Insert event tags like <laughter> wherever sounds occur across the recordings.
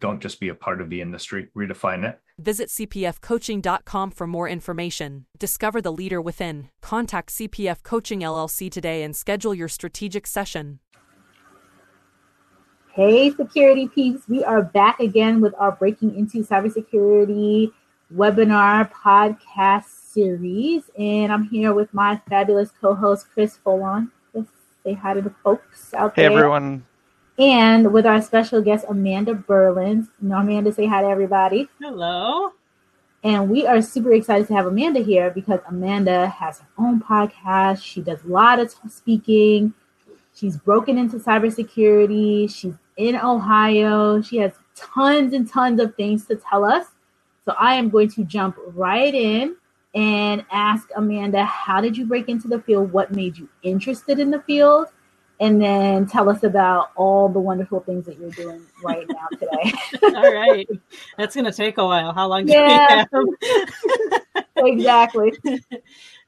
Don't just be a part of the industry, redefine it. Visit cpfcoaching.com for more information. Discover the leader within. Contact CPF Coaching LLC today and schedule your strategic session. Hey, security peeps, we are back again with our Breaking Into Cybersecurity webinar podcast series. And I'm here with my fabulous co host, Chris Foulon. Just say hi to the folks out hey, there. Hey, everyone and with our special guest Amanda Berlin. You know, Amanda, say hi to everybody. Hello. And we are super excited to have Amanda here because Amanda has her own podcast. She does a lot of speaking. She's broken into cybersecurity. She's in Ohio. She has tons and tons of things to tell us. So I am going to jump right in and ask Amanda, how did you break into the field? What made you interested in the field? And then tell us about all the wonderful things that you're doing right now today. <laughs> all right. That's going to take a while. How long do yeah. we have? <laughs> exactly.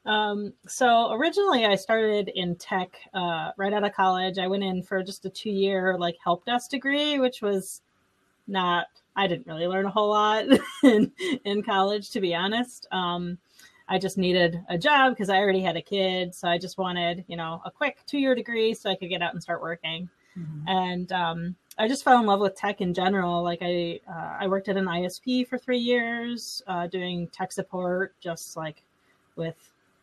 Um, so originally I started in tech uh, right out of college. I went in for just a two year like help desk degree, which was not, I didn't really learn a whole lot <laughs> in, in college, to be honest. Um, I just needed a job because I already had a kid. So I just wanted, you know, a quick two year degree so I could get out and start working. Mm-hmm. And um, I just fell in love with tech in general. Like I, uh, I worked at an ISP for three years, uh, doing tech support, just like with,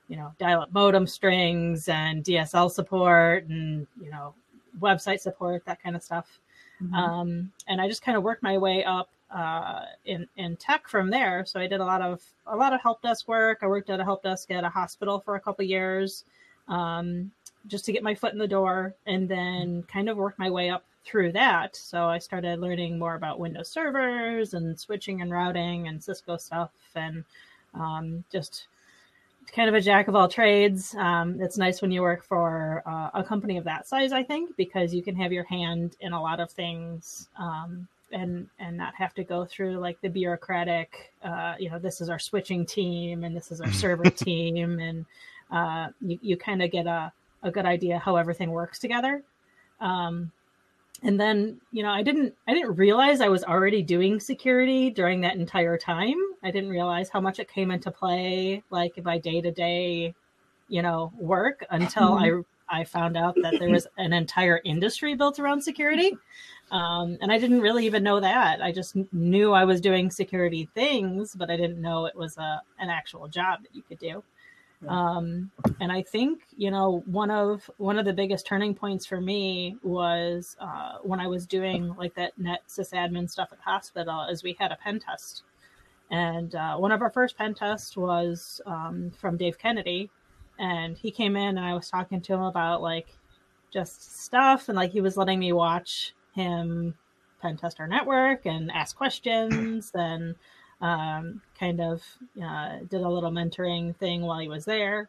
you know, dial-up modem strings and DSL support and you know, website support, that kind of stuff. Mm-hmm. Um, and I just kind of worked my way up uh, in in tech from there. So I did a lot of a lot of help desk work. I worked at a help desk at a hospital for a couple years, um, just to get my foot in the door, and then kind of work my way up through that. So I started learning more about Windows servers and switching and routing and Cisco stuff, and um, just kind of a jack of all trades. Um, it's nice when you work for uh, a company of that size, I think, because you can have your hand in a lot of things um, and and not have to go through like the bureaucratic uh, you know this is our switching team and this is our <laughs> server team and uh, you, you kind of get a, a good idea how everything works together. Um, and then you know i didn't i didn't realize i was already doing security during that entire time. I didn't realize how much it came into play like my day-to-day you know work until mm-hmm. i i found out that there was an entire industry built around security <laughs> um, and I didn't really even know that. I just knew I was doing security things, but I didn't know it was a an actual job that you could do. Um, and I think you know one of one of the biggest turning points for me was uh, when I was doing like that net sysadmin stuff at hospital. Is we had a pen test, and uh, one of our first pen tests was um, from Dave Kennedy, and he came in and I was talking to him about like just stuff and like he was letting me watch him pen test our network and ask questions and um, kind of uh, did a little mentoring thing while he was there.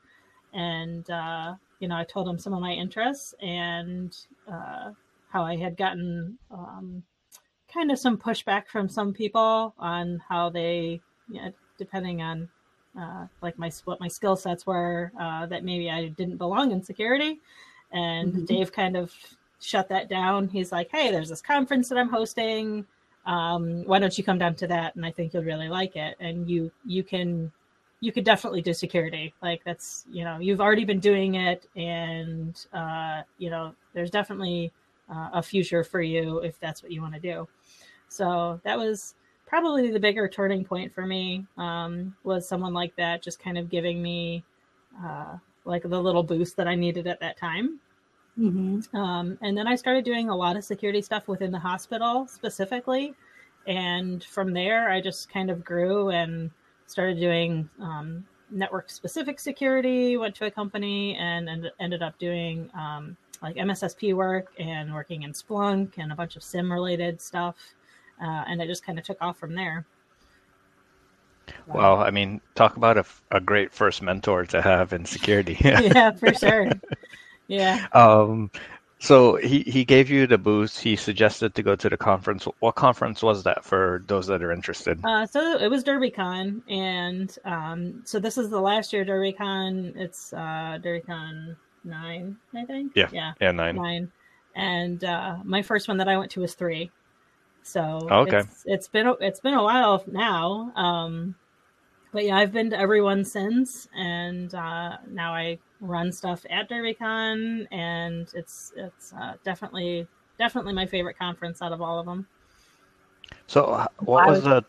And, uh, you know, I told him some of my interests and uh, how I had gotten um, kind of some pushback from some people on how they, you know, depending on uh, like my what my skill sets were, uh, that maybe I didn't belong in security. And mm-hmm. Dave kind of shut that down. He's like, hey, there's this conference that I'm hosting. Um, why don't you come down to that? And I think you'll really like it. And you you can you could definitely do security. Like that's you know you've already been doing it, and uh, you know there's definitely uh, a future for you if that's what you want to do. So that was probably the bigger turning point for me. Um, was someone like that just kind of giving me uh, like the little boost that I needed at that time. Mm-hmm. Um, and then I started doing a lot of security stuff within the hospital specifically. And from there, I just kind of grew and started doing um, network specific security, went to a company and, and ended up doing um, like MSSP work and working in Splunk and a bunch of SIEM related stuff. Uh, and it just kind of took off from there. Well, I mean, talk about a, a great first mentor to have in security. <laughs> yeah, for sure. <laughs> Yeah. Um, so he, he gave you the boost. He suggested to go to the conference. What conference was that for those that are interested? Uh, so it was DerbyCon, and um, so this is the last year DerbyCon. It's uh, DerbyCon nine, I think. Yeah, yeah, yeah, nine. Nine, and uh, my first one that I went to was three. So oh, okay, it's, it's been it's been a while now. Um, but yeah, I've been to everyone since, and uh, now I run stuff at DerbyCon, and it's it's uh, definitely definitely my favorite conference out of all of them. So, what was the?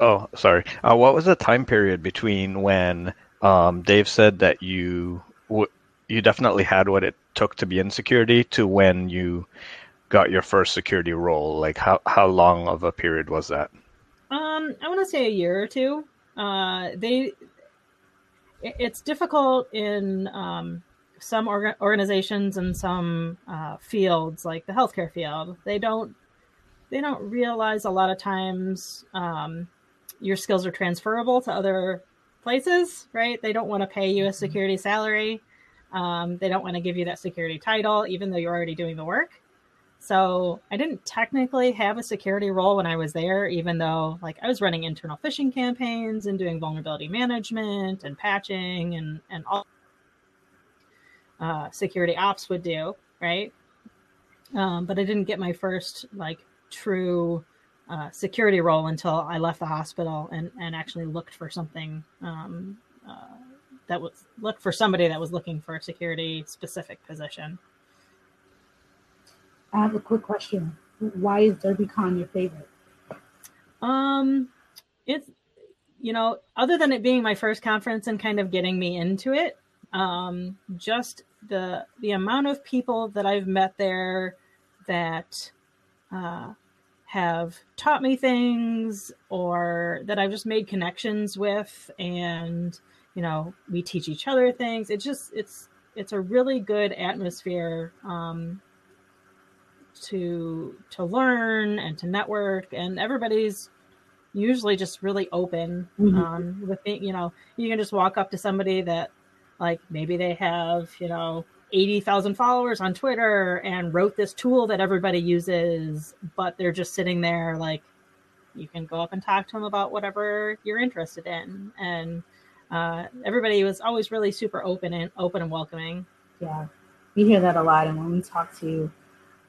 Oh, sorry. Uh, what was the time period between when um, Dave said that you w- you definitely had what it took to be in security to when you got your first security role? Like, how how long of a period was that? Um, I want to say a year or two. Uh, they it's difficult in um, some orga- organizations and some uh, fields, like the healthcare field. They don't they don't realize a lot of times um, your skills are transferable to other places, right? They don't want to pay you a security salary. Um, they don't want to give you that security title, even though you're already doing the work. So I didn't technically have a security role when I was there, even though like I was running internal phishing campaigns and doing vulnerability management and patching and and all uh, security ops would do, right? Um, but I didn't get my first like true uh, security role until I left the hospital and and actually looked for something um, uh, that was looked for somebody that was looking for a security specific position. I have a quick question. Why is DerbyCon your favorite? Um, it's you know, other than it being my first conference and kind of getting me into it, um, just the the amount of people that I've met there that uh, have taught me things or that I've just made connections with, and you know, we teach each other things. It just it's it's a really good atmosphere um, to to learn and to network and everybody's usually just really open mm-hmm. um, with you know you can just walk up to somebody that like maybe they have you know 80,000 followers on Twitter and wrote this tool that everybody uses but they're just sitting there like you can go up and talk to them about whatever you're interested in. And uh, everybody was always really super open and open and welcoming. Yeah. We hear that a lot and when we talk to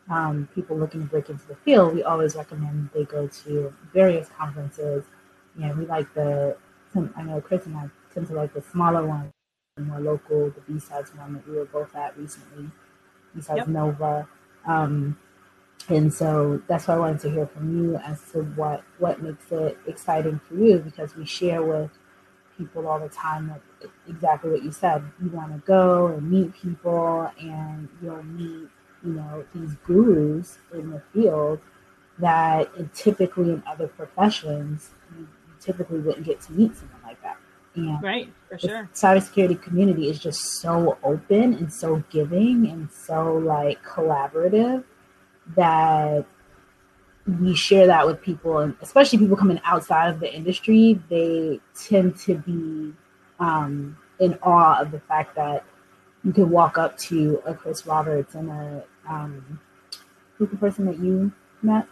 um, people looking to break into the field, we always recommend they go to various conferences. You know, we like the, I know Chris and I tend to like the smaller ones, the more local, the B-Sides one that we were both at recently, B-Sides yep. Nova. Um, and so that's why I wanted to hear from you as to what, what makes it exciting for you because we share with people all the time that exactly what you said. You want to go and meet people and you'll meet you know these gurus in the field that typically in other professions you, you typically wouldn't get to meet someone like that. And right, for sure. Cybersecurity community is just so open and so giving and so like collaborative that we share that with people and especially people coming outside of the industry they tend to be um, in awe of the fact that you could walk up to a Chris Roberts and a um, who's the person that you met?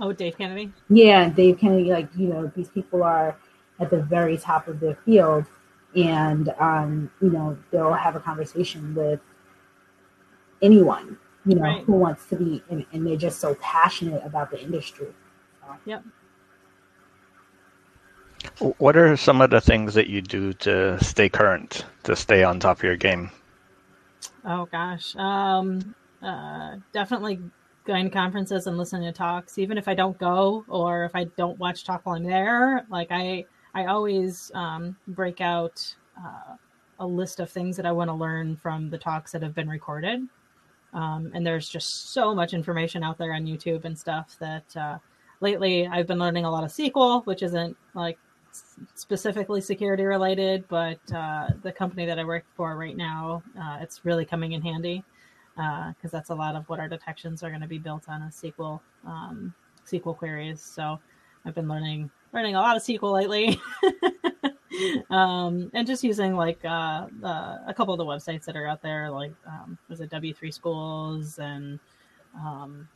Oh, Dave Kennedy. Yeah, Dave Kennedy. Like you know, these people are at the very top of their field, and um, you know they'll have a conversation with anyone you know right. who wants to be, and, and, they're just so passionate about the industry. So. Yep. What are some of the things that you do to stay current, to stay on top of your game? Oh gosh, um, uh, definitely going to conferences and listening to talks, even if I don't go or if I don't watch talk while I'm there. Like I, I always um, break out uh, a list of things that I want to learn from the talks that have been recorded. Um, and there's just so much information out there on YouTube and stuff that uh, lately I've been learning a lot of SQL, which isn't like specifically security related, but uh, the company that I work for right now, uh, it's really coming in handy. because uh, that's a lot of what our detections are going to be built on is SQL um, SQL queries. So I've been learning learning a lot of SQL lately, <laughs> um, and just using like uh, uh, a couple of the websites that are out there, like um, was it W three Schools and um,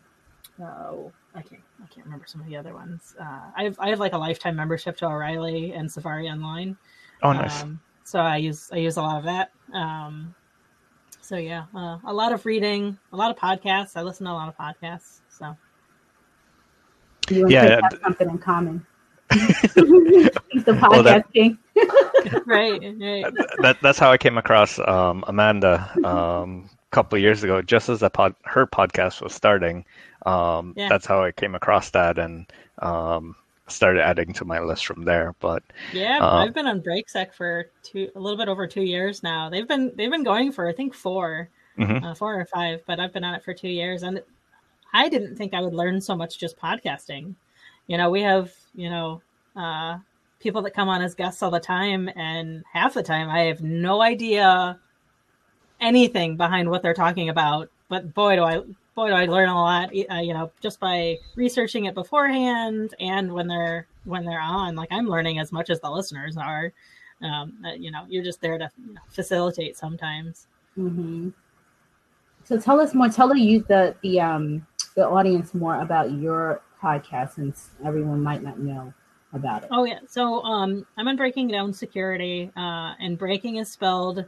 oh, I can't I can't remember some of the other ones. Uh, I have I have like a lifetime membership to O'Reilly and Safari Online. Oh, nice. Um, so I use I use a lot of that. Um, so yeah, uh, a lot of reading, a lot of podcasts. I listen to a lot of podcasts. So you yeah, have something in common. <laughs> the podcast well, that, <laughs> right, right. That, that's how I came across um, Amanda um, a couple years ago, just as pod, her podcast was starting. Um, yeah. That's how I came across that, and um, started adding to my list from there. But yeah, um, I've been on BrakeSec for two, a little bit over two years now. They've been they've been going for I think 4 mm-hmm. uh, four or five, but I've been on it for two years, and I didn't think I would learn so much just podcasting. You know, we have you know uh, people that come on as guests all the time, and half the time I have no idea anything behind what they're talking about. But boy, do I boy, do I learn a lot, uh, you know, just by researching it beforehand and when they're when they're on. Like I'm learning as much as the listeners are. Um, uh, you know, you're just there to you know, facilitate sometimes. Mm-hmm. So tell us more. Tell the the the um the audience more about your podcast, since everyone might not know about it. Oh yeah. So um, I'm on Brakeing Down Security, uh, and breaking is spelled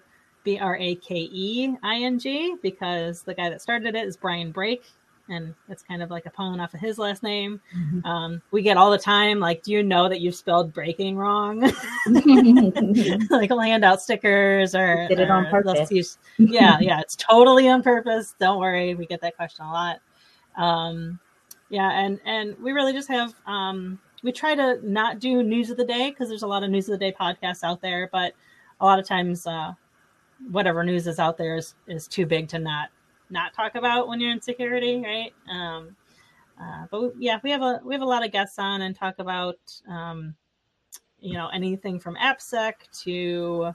B R A K E I N G because the guy that started it is Bryan Brake, and it's kind of like a pun off of his last name. Mm-hmm. Um, we get all the time, like, do you know that you've spelled breaking wrong? <laughs> <laughs> like, we'll hand out stickers or did it on purpose. Use, yeah, yeah, it's totally on purpose. Don't worry, we get that question a lot. Um, yeah, and and we really just have um, we try to not do news of the day because there's a lot of news of the day podcasts out there, but a lot of times uh, whatever news is out there is, is too big to not not talk about when you're in security, right? Um, uh, but we, yeah, we have a we have a lot of guests on and talk about um, you know anything from AppSec to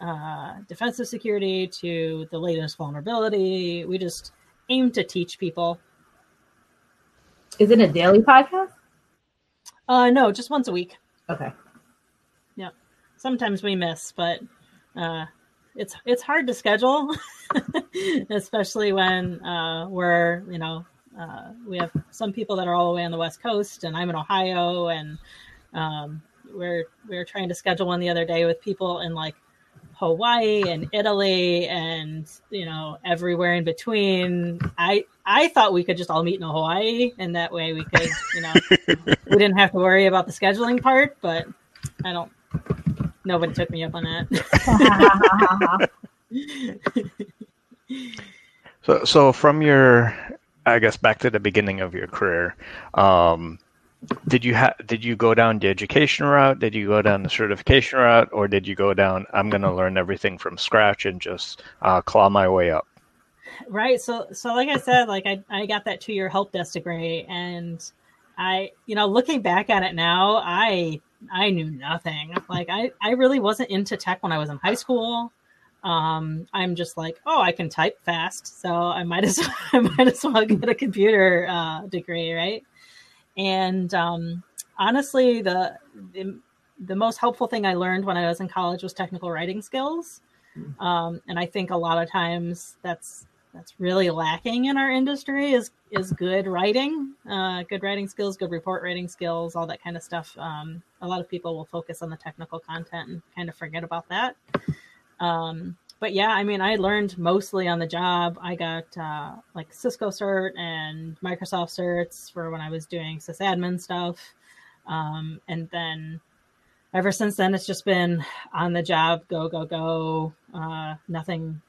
uh, defensive security to the latest vulnerability. We just aim to teach people. Is it a daily podcast? Uh, no, just once a week. Okay. Yeah. Sometimes we miss, but uh, it's it's hard to schedule, <laughs> especially when uh, we're you know uh, we have some people that are all the way on the west coast, and I'm in Ohio, and um, we're we're trying to schedule one the other day with people in like Hawaii and Italy and you know everywhere in between. I I thought we could just all meet in Hawaii, and that way we could you know <laughs> we didn't have to worry about the scheduling part. But I don't nobody took me up on that. <laughs> so, so from your, I guess, back to the beginning of your career, um, did you have did you go down the education route? Did you go down the certification route, or did you go down? I'm going to learn everything from scratch and just uh, claw my way up. Right. So, so like I said, like I, I got that two year help desk degree, and I, you know, looking back at it now, I I knew nothing. Like I, I really wasn't into tech when I was in high school. Um, I'm just like, oh, I can type fast, so I might as well, <laughs> I might as well get a computer uh, degree, right? And um, honestly, the, the, the most helpful thing I learned when I was in college was technical writing skills. Hmm. Um, and I think a lot of times that's that's really lacking in our industry is is good writing, uh, good writing skills, good report writing skills, all that kind of stuff. Um, a lot of people will focus on the technical content and kind of forget about that. Um, but yeah, I mean, I learned mostly on the job. I got uh, like Cisco cert and Microsoft certs for when I was doing sysadmin stuff, um, and then ever since then, it's just been on the job, go go go. Uh, nothing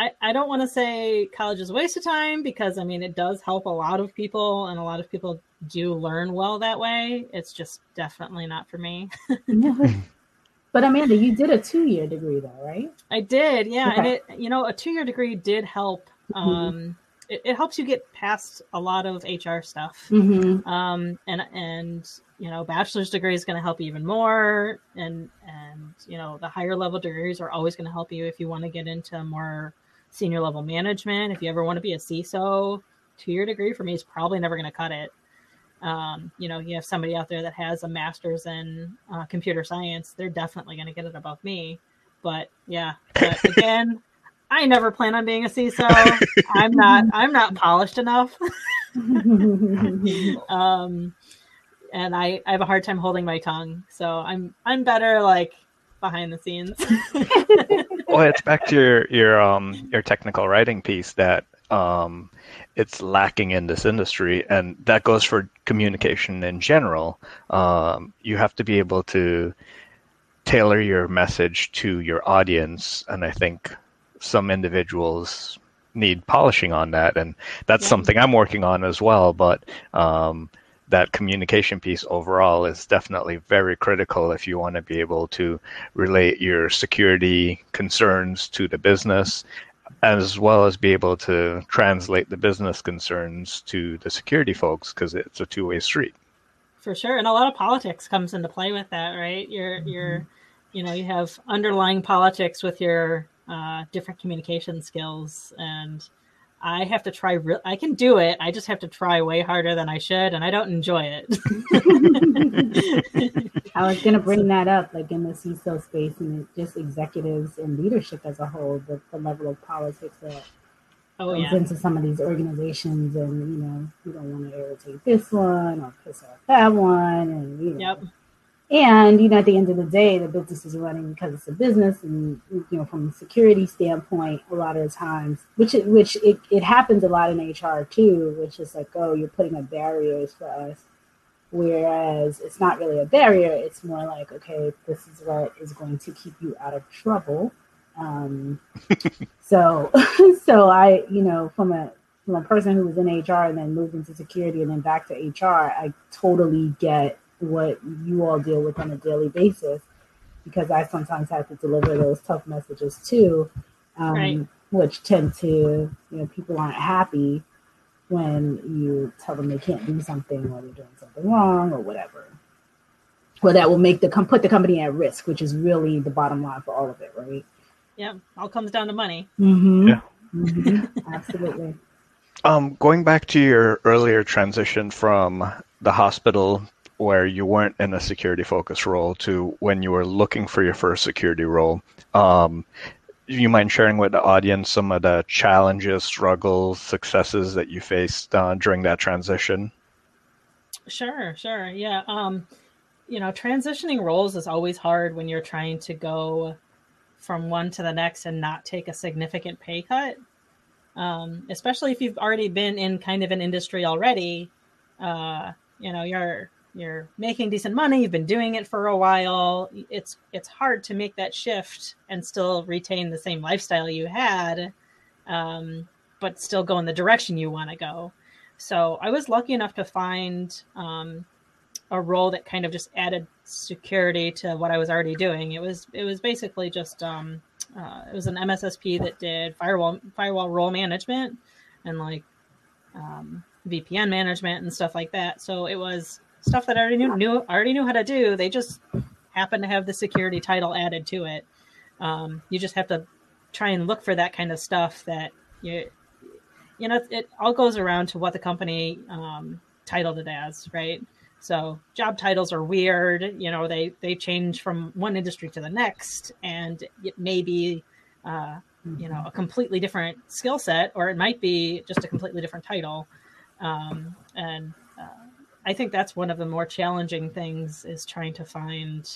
I, I don't want to say college is a waste of time because I mean it does help a lot of people and a lot of people do learn well that way. It's just definitely not for me. <laughs> but Amanda, you did a two year degree though, right? I did, yeah. Okay. And it you know, a two year degree did help. Mm-hmm. Um it, it, helps you get past a lot of HR stuff. Mm-hmm. Um and and you know, bachelor's degree is going to help you even more and and you know, the higher level degrees are always going to help you if you want to get into more senior level management. If you ever want to be a CISO, two year degree for me is probably never going to cut it. Um, you know, you have somebody out there that has a master's in uh, computer science, they're definitely going to get it above me. But yeah, but <laughs> again, I never plan on being a CISO. I'm not. <laughs> I'm not polished enough. <laughs> um, and I, I have a hard time holding my tongue. So I'm I'm better like behind the scenes. <laughs> well, it's back to your your um your technical writing piece that um it's lacking in this industry, and that goes for communication in general. Um, you have to be able to tailor your message to your audience, and I think some individuals need polishing on that, and that's yeah. something I'm working on as well. But um, that communication piece overall is definitely very critical if you want to be able to relate your security concerns to the business as well as be able to translate the business concerns to the security folks because it's a two-way street for sure and a lot of politics comes into play with that right you're mm-hmm. you're you know you have underlying politics with your uh, different communication skills and I have to try. Re- I can do it. I just have to try way harder than I should, and I don't enjoy it. <laughs> I was going <laughs> to bring that up, like in the CISO space and just executives and leadership as a whole, the, the level of politics that oh, goes yeah. into some of these organizations, and you know, you don't want to irritate this one or piss off that one, and you know. Yep and you know, at the end of the day, the business is running because it's a business, and you know, from a security standpoint, a lot of the times, which it, which it, it happens a lot in HR too, which is like, oh, you're putting up barriers for us, whereas it's not really a barrier. It's more like, okay, this is what is going to keep you out of trouble. Um, <laughs> so, <laughs> so I, you know, from a from a person who was in HR and then moved into security and then back to HR, I totally get what you all deal with on a daily basis because I sometimes have to deliver those tough messages too, um, right. which tend to, you know, people aren't happy when you tell them they can't do something or they're doing something wrong or whatever. Well, that will make the com- put the company at risk, which is really the bottom line for all of it, right? Yeah, all comes down to money. Mm-hmm. Yeah, mm-hmm. absolutely. <laughs> Um, going back to your earlier transition from the hospital where you weren't in a security focus role to when you were looking for your first security role. Um, you mind sharing with the audience some of the challenges, struggles, successes that you faced uh, during that transition? Sure, sure. Yeah. Um, you know, transitioning roles is always hard when you're trying to go from one to the next and not take a significant pay cut. Um, especially if you've already been in kind of an industry already. Uh, you know, you're you're making decent money you've been doing it for a while it's it's hard to make that shift and still retain the same lifestyle you had um, but still go in the direction you want to go. So i was lucky enough to find um, a role that kind of just added security to what i was already doing. It was it was basically just um, uh, it was an mssp that did firewall firewall role management and like um, vpn management and stuff like that. So it was stuff that I already knew, knew already knew how to do. They just happen to have the security title added to it. Um, you just have to try and look for that kind of stuff that you you know it all goes around to what the company um, titled it as, right? So job titles are weird. You know, they they change from one industry to the next, and it may be uh, you know a completely different skill set, or it might be just a completely different title. Um, and I think that's one of the more challenging things is trying to find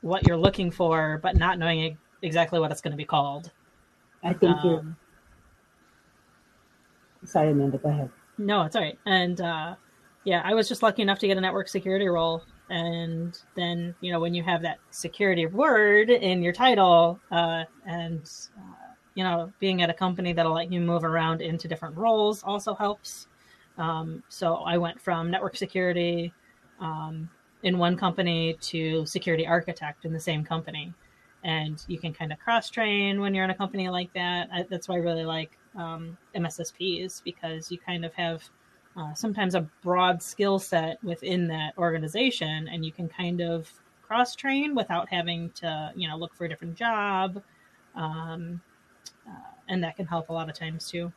what you're looking for, but not knowing exactly what it's going to be called. I think um, you're. Sorry, Amanda. Go ahead. No, it's all right. And uh, yeah, I was just lucky enough to get a network security role, and then you know when you have that security word in your title, uh, and uh, you know being at a company that'll let you move around into different roles also helps. Um, so I went from network security um, in one company to security architect in the same company. And you can kind of cross train when you're in a company like that. I, that's why I really like um, MSSPs because you kind of have uh, sometimes a broad skill set within that organization and you can kind of cross train without having to, you know, look for a different job. Um, uh, and that can help a lot of times too.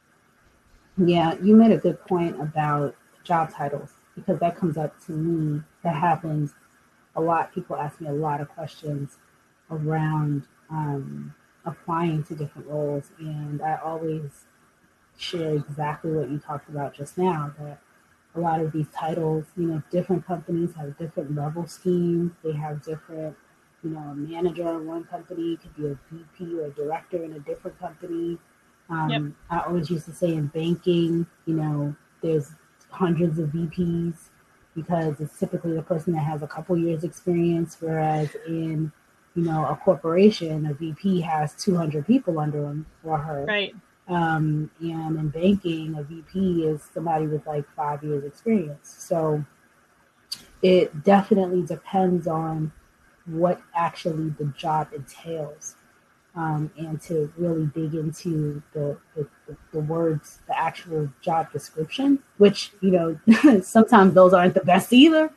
Yeah, you made a good point about job titles because that comes up to me. That happens a lot. People ask me a lot of questions around um, applying to different roles, and I always share exactly what you talked about just now. That a lot of these titles, you know, different companies have different level schemes. They have different, you know, a manager in one company could be a VP or a director in a different company. Um, yep. I always used to say in banking, you know, there's hundreds of VPs because it's typically the person that has a couple years experience, whereas in you know a corporation, a VP has 200 people under him or her. Right. Um, and in banking, a VP is somebody with like five years experience. So it definitely depends on what actually the job entails um, and to really dig into the, the, the, words, the actual job description, which, you know, <laughs> sometimes those aren't the best either,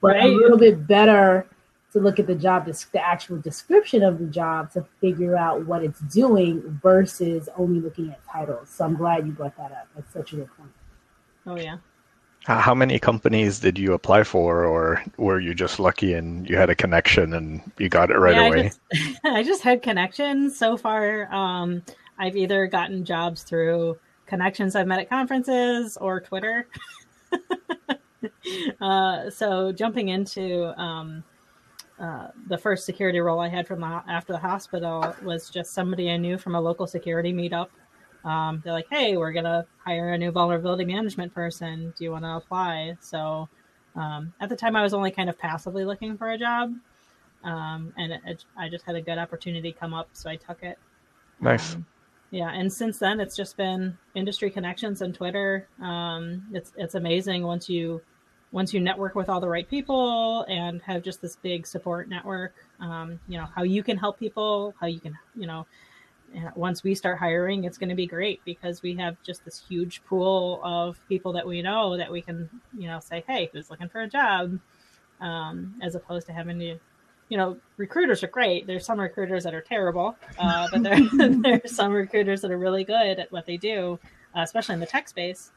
but right. a little bit better to look at the job, the actual description of the job to figure out what it's doing versus only looking at titles. So I'm glad you brought that up. That's such a good point. Oh, yeah. How many companies did you apply for, or were you just lucky and you had a connection and you got it right yeah, away? I just, <laughs> I just, had connections so far. Um, I've either gotten jobs through connections I've met at conferences or Twitter. <laughs> uh, so jumping into um, uh, the first security role I had from the, after the hospital was just somebody I knew from a local security meetup um, they're like, hey, we're gonna hire a new vulnerability management person. Do you want to apply? So um, at the time, I was only kind of passively looking for a job, um, and it, it, I just had a good opportunity come up, so I took it. Nice. Um, yeah, and since then, it's just been industry connections and Twitter. Um, it's it's amazing once you once you network with all the right people and have just this big support network. Um, you know how you can help people, how you can you know once we start hiring, it's going to be great because we have just this huge pool of people that we know that we can, you know, say, hey, who's looking for a job? Um, as opposed to having to, you know, recruiters are great. There's some recruiters that are terrible, uh, <laughs> but there, <laughs> there's some recruiters that are really good at what they do, uh, especially in the tech space.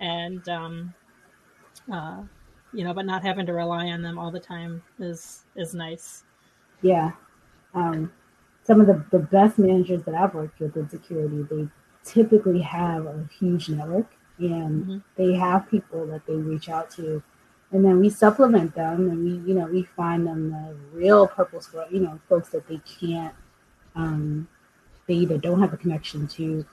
And, um, uh, you know, but not having to rely on them all the time is, is nice. Yeah. Um, some of the, the best managers that I've worked with in security, they typically have a huge network and mm-hmm. they have people that they reach out to. And then we supplement them and we, you know, we find them the real purple purposeful, you know, folks that they can't, um, they either don't have a connection to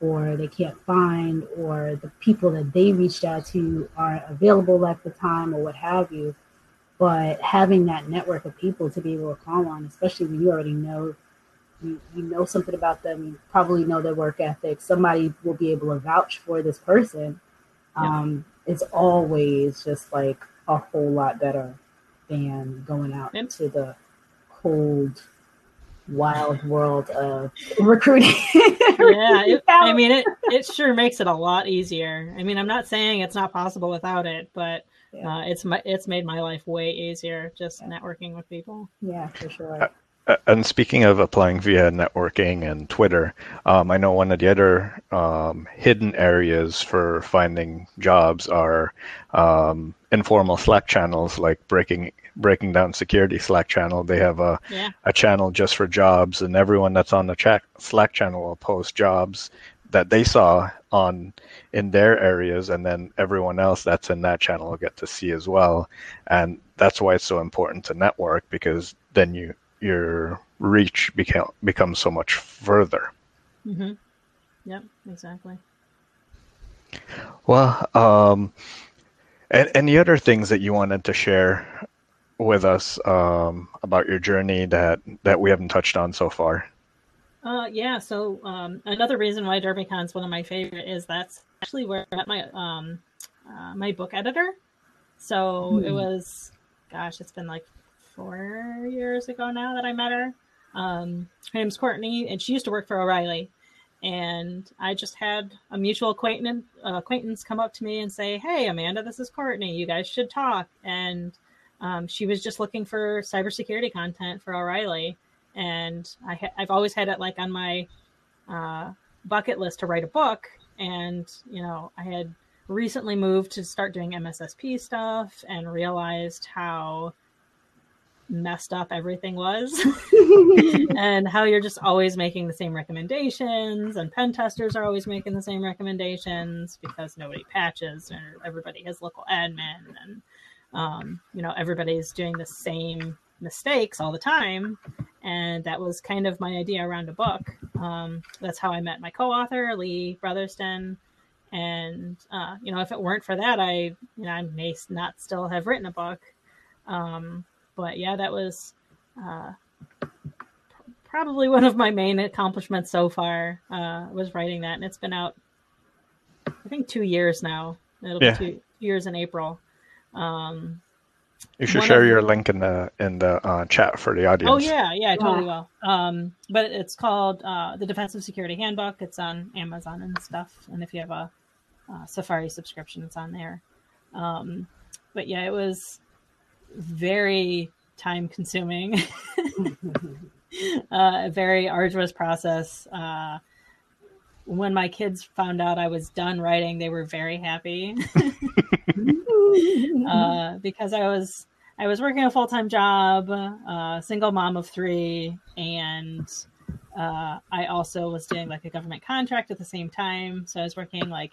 or they can't find or the people that they reached out to aren't available at the time or what have you. But having that network of people to be able to call on, especially when you already know you, you know something about them, you probably know their work ethic. Somebody will be able to vouch for this person. Um, It's always just like a whole lot better than going out yep. into the cold, wild world of recruiting. <laughs> yeah, it, I mean it. It sure makes it a lot easier. I mean, I'm not saying it's not possible without it, but yeah. uh, it's my it's made my life way easier just yeah. networking with people. Yeah, for sure. Uh, and speaking of applying via networking and Twitter, um, I know one of the other um, hidden areas for finding jobs are um, informal Slack channels, like breaking breaking down security Slack channel. They have a yeah. a channel just for jobs, and everyone that's on the chat Slack channel will post jobs that they saw on in their areas, and then everyone else that's in that channel will get to see as well. And that's why it's so important to network because then you your reach become becomes so much further. Mm-hmm. Yep, exactly. Well, um, and any other things that you wanted to share with us um, about your journey that that we haven't touched on so far? Uh, yeah. So um, another reason why DerbyCon is one of my favorite is that's actually where I met my um, uh, my book editor. So mm. it hmm. was, gosh, it's been like four years ago now that I met her. Um, her name's Courtney, and she used to work for O'Reilly. And I just had a mutual acquaintance uh, acquaintance come up to me and say, "Hey, Amanda, this is Courtney. You guys should talk." And um, she was just looking for cybersecurity content for O'Reilly, and I ha- I've always had it like on my uh, bucket list to write a book, and you know, I had recently moved to start doing MSSP stuff and realized how messed up everything was. <laughs> <laughs> And how you're just always making the same recommendations and pen testers are always making the same recommendations because nobody patches or everybody has local admin and um, you know everybody's doing the same mistakes all the time. And that was kind of my idea around a book. Um, that's how i met my co-author lee brotherston. And uh, you know if it weren't for that i you know i may not still have written a book. Um, but yeah, that was uh, probably one of my main accomplishments so far. Uh, was writing that, and it's been out, I think, two years now. It'll yeah. be two years in April. Um, you should share your link in the in the uh, chat for the audience. Oh yeah, yeah, I totally will. Um, but it's called uh, the Defensive Security Handbook. It's on Amazon and stuff. And if you have a uh, Safari subscription, it's on there. Um, but yeah, it was very time consuming, <laughs> <laughs> uh, a very arduous process. Uh, when my kids found out I was done writing, they were very happy <laughs> uh, because I was I was working a full time job, uh, single mom of three, and uh, I also was doing like a government contract at the same time. So I was working like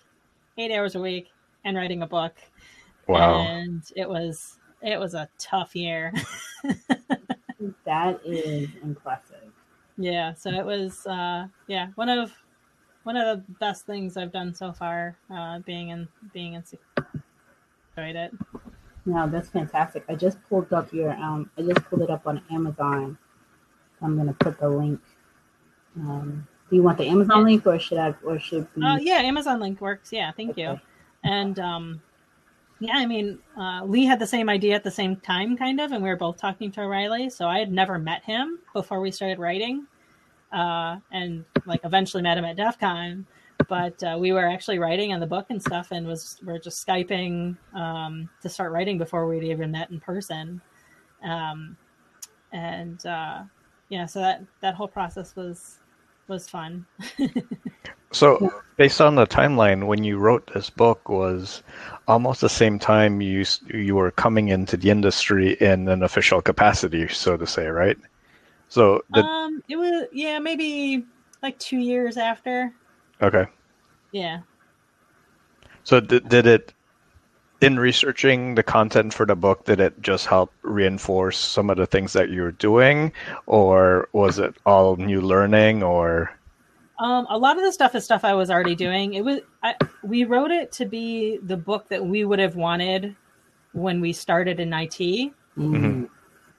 eight hours a week and writing a book. Wow! And it was it was a tough year. <laughs> that is impressive. Yeah, so it was uh yeah, one of one of the best things I've done so far, uh being in being in enjoyed it. No, that's fantastic. I just pulled up your um I just pulled it up on Amazon. I'm gonna put the link. Um do you want the Amazon link or should I or should we... Uh yeah, Amazon link works. Yeah, thank okay. you. And um yeah, I mean, uh, Lee had the same idea at the same time, kind of, and we were both talking to O'Reilly. So I had never met him before we started writing, uh, and like eventually met him at DEF CON. But uh, we were actually writing on the book and stuff, and was we are just skyping um, to start writing before we'd even met in person. Um, and uh, yeah, so that that whole process was was fun. <laughs> So, based on the timeline, when you wrote this book, was almost the same time you you were coming into the industry in an official capacity, so to say, right? So, did... um, it was yeah, maybe like two years after. Okay. Yeah. So, did did it in researching the content for the book? Did it just help reinforce some of the things that you were doing, or was it all new learning, or? Um, a lot of the stuff is stuff I was already doing. It was I, we wrote it to be the book that we would have wanted when we started in IT, mm-hmm.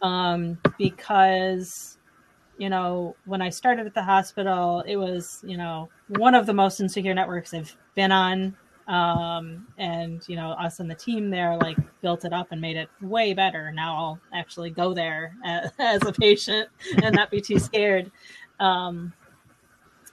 um, because you know when I started at the hospital, it was you know one of the most insecure networks I've been on, um, and you know us and the team there like built it up and made it way better. Now I'll actually go there as, <laughs> as a patient and not be too scared. Um,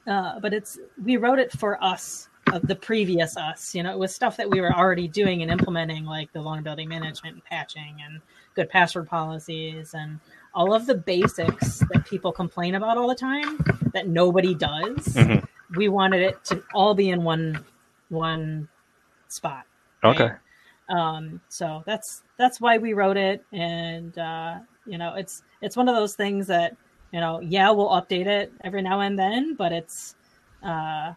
uh, but it's we wrote it for us of the previous us you know it was stuff that we were already doing and implementing like the vulnerability management and patching and good password policies and all of the basics that people complain about all the time that nobody does mm-hmm. we wanted it to all be in one one spot right? okay um so that's that's why we wrote it and uh you know it's it's one of those things that you know, yeah, we'll update it every now and then, but it's uh,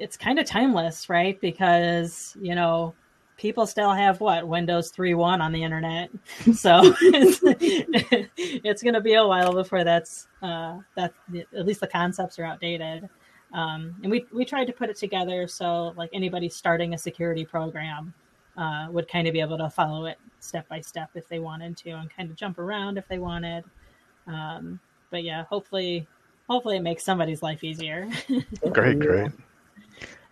it's kind of timeless, right? Because you know, people still have what Windows 3.1 on the internet, <laughs> so it's, it's going to be a while before that's uh, that at least the concepts are outdated. Um, and we we tried to put it together so like anybody starting a security program uh, would kind of be able to follow it step by step if they wanted to, and kind of jump around if they wanted. Um, but yeah, hopefully, hopefully it makes somebody's life easier. <laughs> great, great.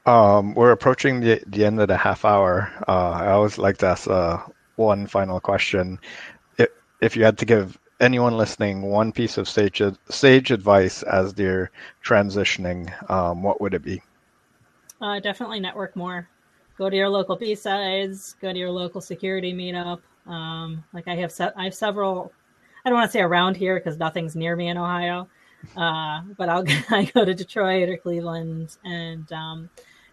Um, we're approaching the the end of the half hour. Uh, I always like to ask uh, one final question. If if you had to give anyone listening one piece of sage sage advice as they're transitioning, um, what would it be? Uh, definitely network more. Go to your local B-sides. Go to your local security meetup. Um, like I have, se- I have several I don't want to say around here because nothing's near me in Ohio. Uh, but I'll <laughs> I go to Detroit or Cleveland and um,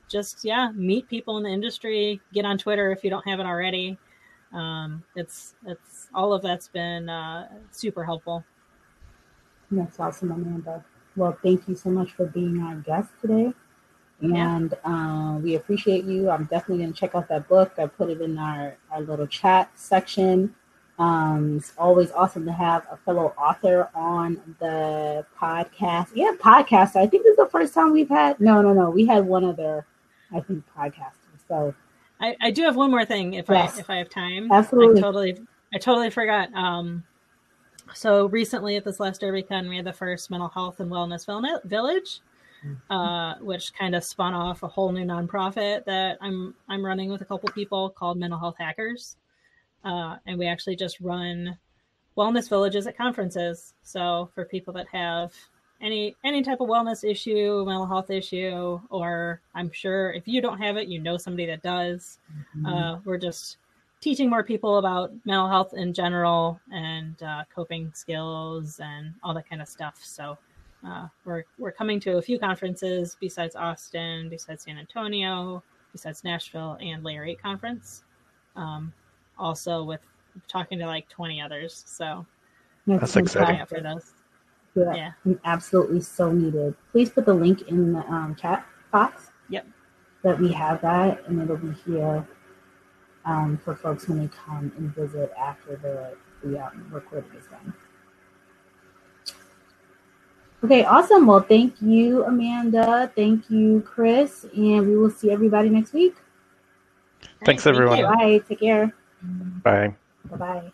just yeah meet people in the industry. Get on Twitter if you don't have it already. Um, it's it's all of that's been uh, super helpful. That's awesome, Amanda. Well, thank you so much for being our guest today. And yeah. uh, we appreciate you. I'm definitely going to check out that book. I put it in our, our little chat section. Um, it's always awesome to have a fellow author on the podcast. Yeah, podcaster. I think this is the first time we've had. No, no, no. We had one other, I think, podcaster. So I, I do have one more thing if yes. I if I have time. Absolutely. I totally I totally forgot. Um, so recently at this last DerbyCon, we had the first mental health and wellness village, mm-hmm. uh, which kind of spun off a whole new nonprofit that I'm I'm running with a couple people called Mental Health Hackers. Uh, and we actually just run wellness villages at conferences. So for people that have any any type of wellness issue, mental health issue, or I'm sure if you don't have it, you know somebody that does. Mm-hmm. Uh, we're just teaching more people about mental health in general and uh, coping skills and all that kind of stuff. So uh, we're we're coming to a few conferences BSides Austin, BSides San Antonio, BSides Nashville, and Layer Eight conference. Um, also with talking to like 20 others. So that's exciting. For those. Yeah, yeah, absolutely so needed. Please put the link in the um, chat box. Yep. That we have that, and it'll be here um, for folks when they come and visit after the the um, recording is done. Okay, awesome. Well, thank you, Amanda. Thank you, Chris, and we will see everybody next week. Thanks, everyone. Bye. Take care. Bye. Bye bye.